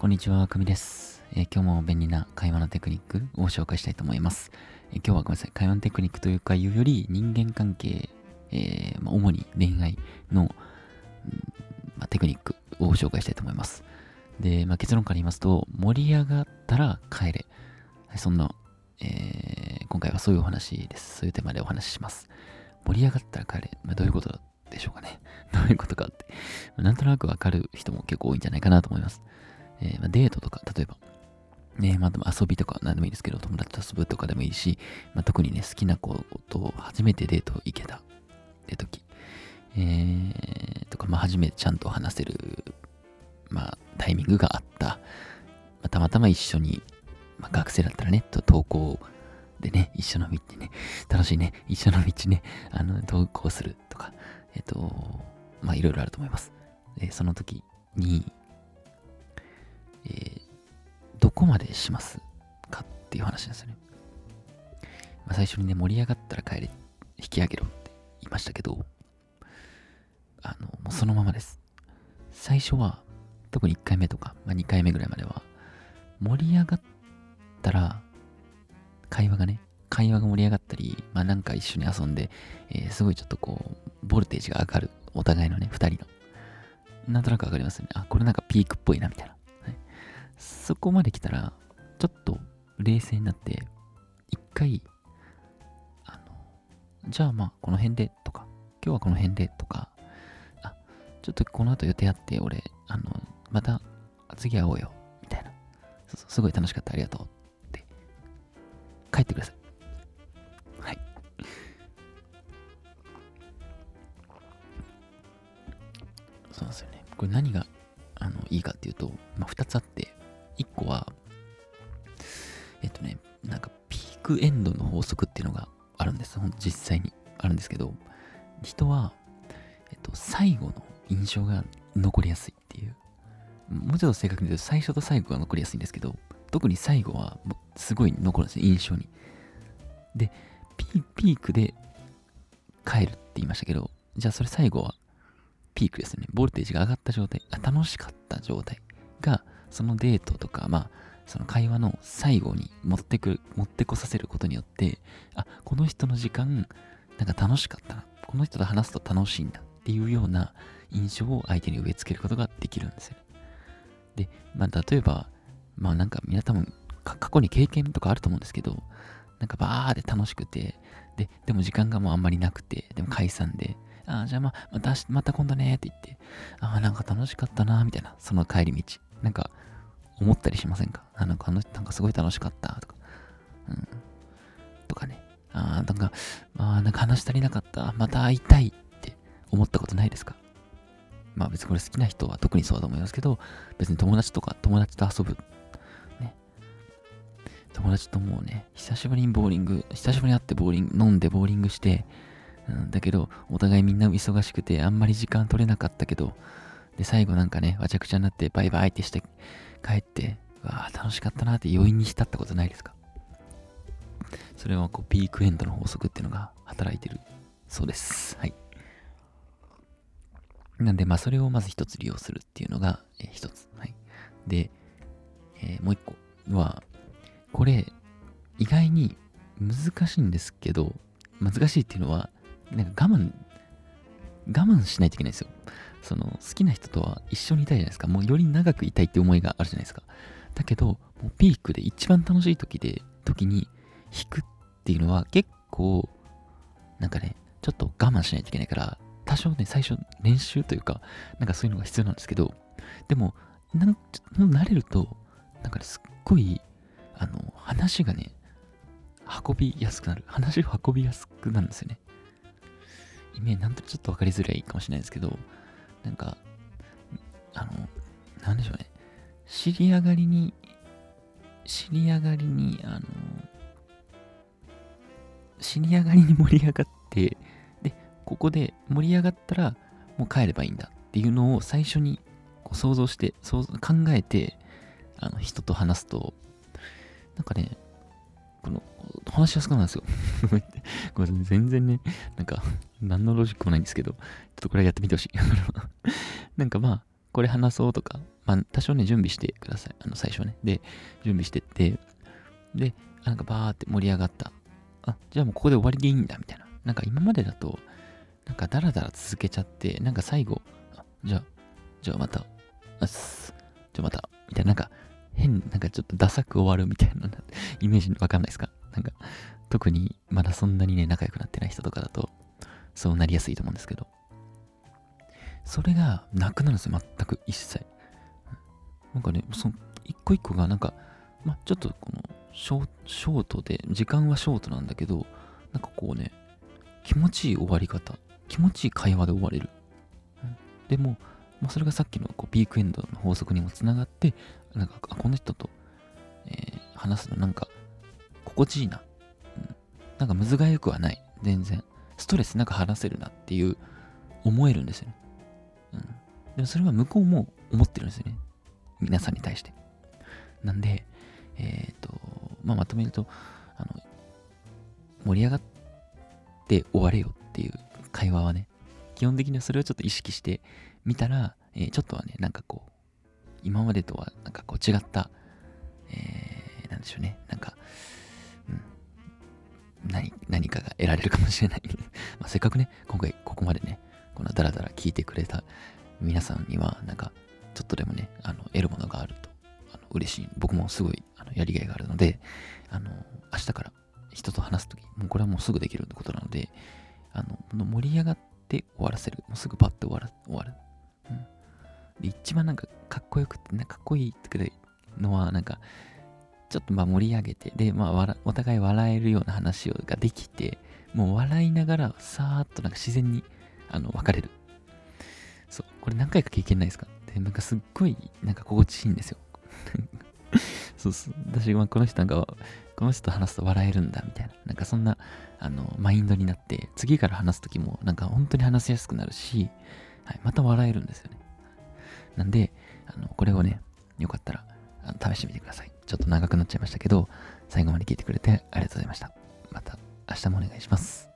こんにちは、くみです、えー今日も便利な会話のテクニックを紹介したいと思います。えー今日はごめんなさい、会話のテクニックというかいうより人間関係、えーまあ、主に恋愛の、うんまあ、テクニックを紹介したいと思います。で、まあ、結論から言いますと、盛り上がったら帰れ。はいそんな、え今回はそういうお話です。そういうテーマでお話しします。盛り上がったら帰れ。まあ、どういうことでしょうかね。どういうことかって。なんとなくわかる人も結構多いんじゃないかなと思います。えーま、デートとか、例えば、ね、まあ、遊びとか何でもいいですけど、友達と遊ぶとかでもいいし、まあ、特にね、好きな子と初めてデート行けたって時、えー、とか、まあ、初めてちゃんと話せる、まあ、タイミングがあった。まあ、たまたま一緒に、まあ、学生だったらね、と登校でね、一緒の道ね、楽しいね、一緒の道ね、あの、登校するとか、えっ、と、まあ、いろいろあると思います。で、その時に、えーどこまでしますかっていう話なんですよね。まあ、最初にね、盛り上がったら帰れ、引き上げろって言いましたけど、あの、もうそのままです。最初は、特に1回目とか、まあ、2回目ぐらいまでは、盛り上がったら、会話がね、会話が盛り上がったり、まあなんか一緒に遊んで、えーすごいちょっとこう、ボルテージが上がる、お互いのね、2人の。なんとなくわかりますよね。あ、これなんかピークっぽいな、みたいな。そこまで来たら、ちょっと冷静になって、一回、あの、じゃあまあ、この辺でとか、今日はこの辺でとか、あ、ちょっとこの後予定あって、俺、あの、また次会おうよ、みたいな。そうそうすごい楽しかった、ありがとうって、帰ってください。はい。そうですよね。これ何があのいいかっていうと、まあ、2つあって、1個は、えっとね、なんかピークエンドの法則っていうのがあるんです。ほんと実際にあるんですけど、人は、えっと、最後の印象が残りやすいっていう。もうちょっと正確に言うと、最初と最後が残りやすいんですけど、特に最後はすごい残るんですよ、印象に。で、ピーピークで帰るって言いましたけど、じゃあそれ最後はピークですね。ボルテージが上がった状態、あ楽しかった状態が、そのデートとか、まあ、その会話の最後に持ってく、持ってこさせることによって、あ、この人の時間、なんか楽しかったな。この人と話すと楽しいんだっていうような印象を相手に植え付けることができるんですよ。で、まあ、例えば、まあなんか皆多分過去に経験とかあると思うんですけど、なんかバーで楽しくて、で、でも時間がもうあんまりなくて、でも解散で、ああ、じゃあまあ、また、また今度ねって言って、ああ、なんか楽しかったな、みたいな、その帰り道。なんか、思ったりしませんか？あなんかあの、なんかすごい楽しかった、とか。うん。とかね。ああ、なんか、あ、なんか話足りなかった、また会いたいって思ったことないですか？まあ別にこれ好きな人は特にそうだと思いますけど、別に友達とか友達と遊ぶ。ね。友達ともうね、久しぶりにボーリング、久しぶりに会ってボーリング、飲んでボーリングして、うん、だけど、お互いみんな忙しくて、あんまり時間取れなかったけど、で、最後なんかね、わちゃくちゃになって、バイバイってして、帰って、わあ、楽しかったなって余韻に浸ったことないですか？それはこう、ピークエンドの法則っていうのが働いてるそうです。はい。なんで、まあ、それをまず一つ利用するっていうのが、えー一つ。はい。で、えーもう一個は、これ、意外に難しいんですけど、難しいっていうのは、なんか我慢、我慢しないといけないんですよ。その、好きな人とは一緒にいたいじゃないですか。もうより長くいたいって思いがあるじゃないですか。だけど、もうピークで一番楽しい時で、時に弾くっていうのは結構、なんかね、ちょっと我慢しないといけないから、多少ね、最初練習というか、なんかそういうのが必要なんですけど、でも、なん慣れると、なんかね、すっごい、あの、話がね、運びやすくなる。話を運びやすくなるんですよね。イメージ、なんとちょっとわかりづらいかもしれないですけど、なんか、あの、なんでしょうね。知り上がりに、知り上がりに、あの、知り上がりに盛り上がって、で、ここで盛り上がったら、もう帰ればいいんだっていうのを最初にこう想像して、想像考えて、あの、人と話すと、なんかね、この、話しやすくなるんですよ。ごめんなさい、全然ね、なんか、何のロジックもないんですけど、ちょっとこれやってみてほしい。なんかまあ、これ話そうとか、まあ、多少ね、準備してください。あの、最初ね。で、準備してって、で、なんかバーって盛り上がった。あ、じゃあもうここで終わりでいいんだ、みたいな。なんか今までだと、なんかダラダラ続けちゃって、なんか最後、じゃあ、じゃあまた、あす、じゃあまた、みたいな、なんか変、なんかちょっとダサく終わるみたいなイメージわかんないですか？なんか、特にまだそんなにね、仲良くなってない人とかだと、そうなりやすいと思うんですけど、それがなくなるんですよ、全く一切。なんかね、その一個一個がなんか、まちょっとこのショートで、時間はショートなんだけど、なんかこうね、気持ちいい終わり方、気持ちいい会話で終われる。でも、まあ、それがさっきのこうピークエンドの法則にもつながって、なんか、あこの人と、えー、話すのなんか、心地いいな。うん、なんか、むずがゆくはない。全然。ストレスなく話せるなっていう、思えるんですよね。うん。でもそれは向こうも思ってるんですよね。皆さんに対して。なんで、えっ、ー、と、まあ、まとめると、あの、盛り上がって終われよっていう会話はね、基本的にはそれをちょっと意識してみたら、えー、ちょっとはね、なんかこう、今までとはなんかこう違った、えー、なんでしょうね、なんか、うん、何、何かが得られるかもしれない まあせっかくね、今回ここまでね、このダラダラ聞いてくれた皆さんには、なんか、ちょっとでもね、あの、得るものがあると、あの嬉しい。僕もすごい、あの、やりがいがあるので、あの、明日から人と話すとき、もうこれはもうすぐできることなので、あの、盛り上がって終わらせる。もうすぐパッと終わら終わる。一番なんかかっこよくて、ね、かっこいいってのは、なんか、ちょっとまあ盛り上げて、で、まあお互い笑えるような話ができて、もう笑いながら、さーっとなんか自然に、あの、別れる。そう。これ何回か経験ないですか？で、なんかすっごい、なんか心地いいんですよ。そうそう。私この人なんか、この人と話すと笑えるんだ、みたいな。なんかそんな、あの、マインドになって、次から話すときも、なんか本当に話しやすくなるし、はい、また笑えるんですよね。なんで、あの、これをね、よかったら、あの試してみてください。ちょっと長くなっちゃいましたけど、最後まで聞いてくれてありがとうございました。また明日もお願いします。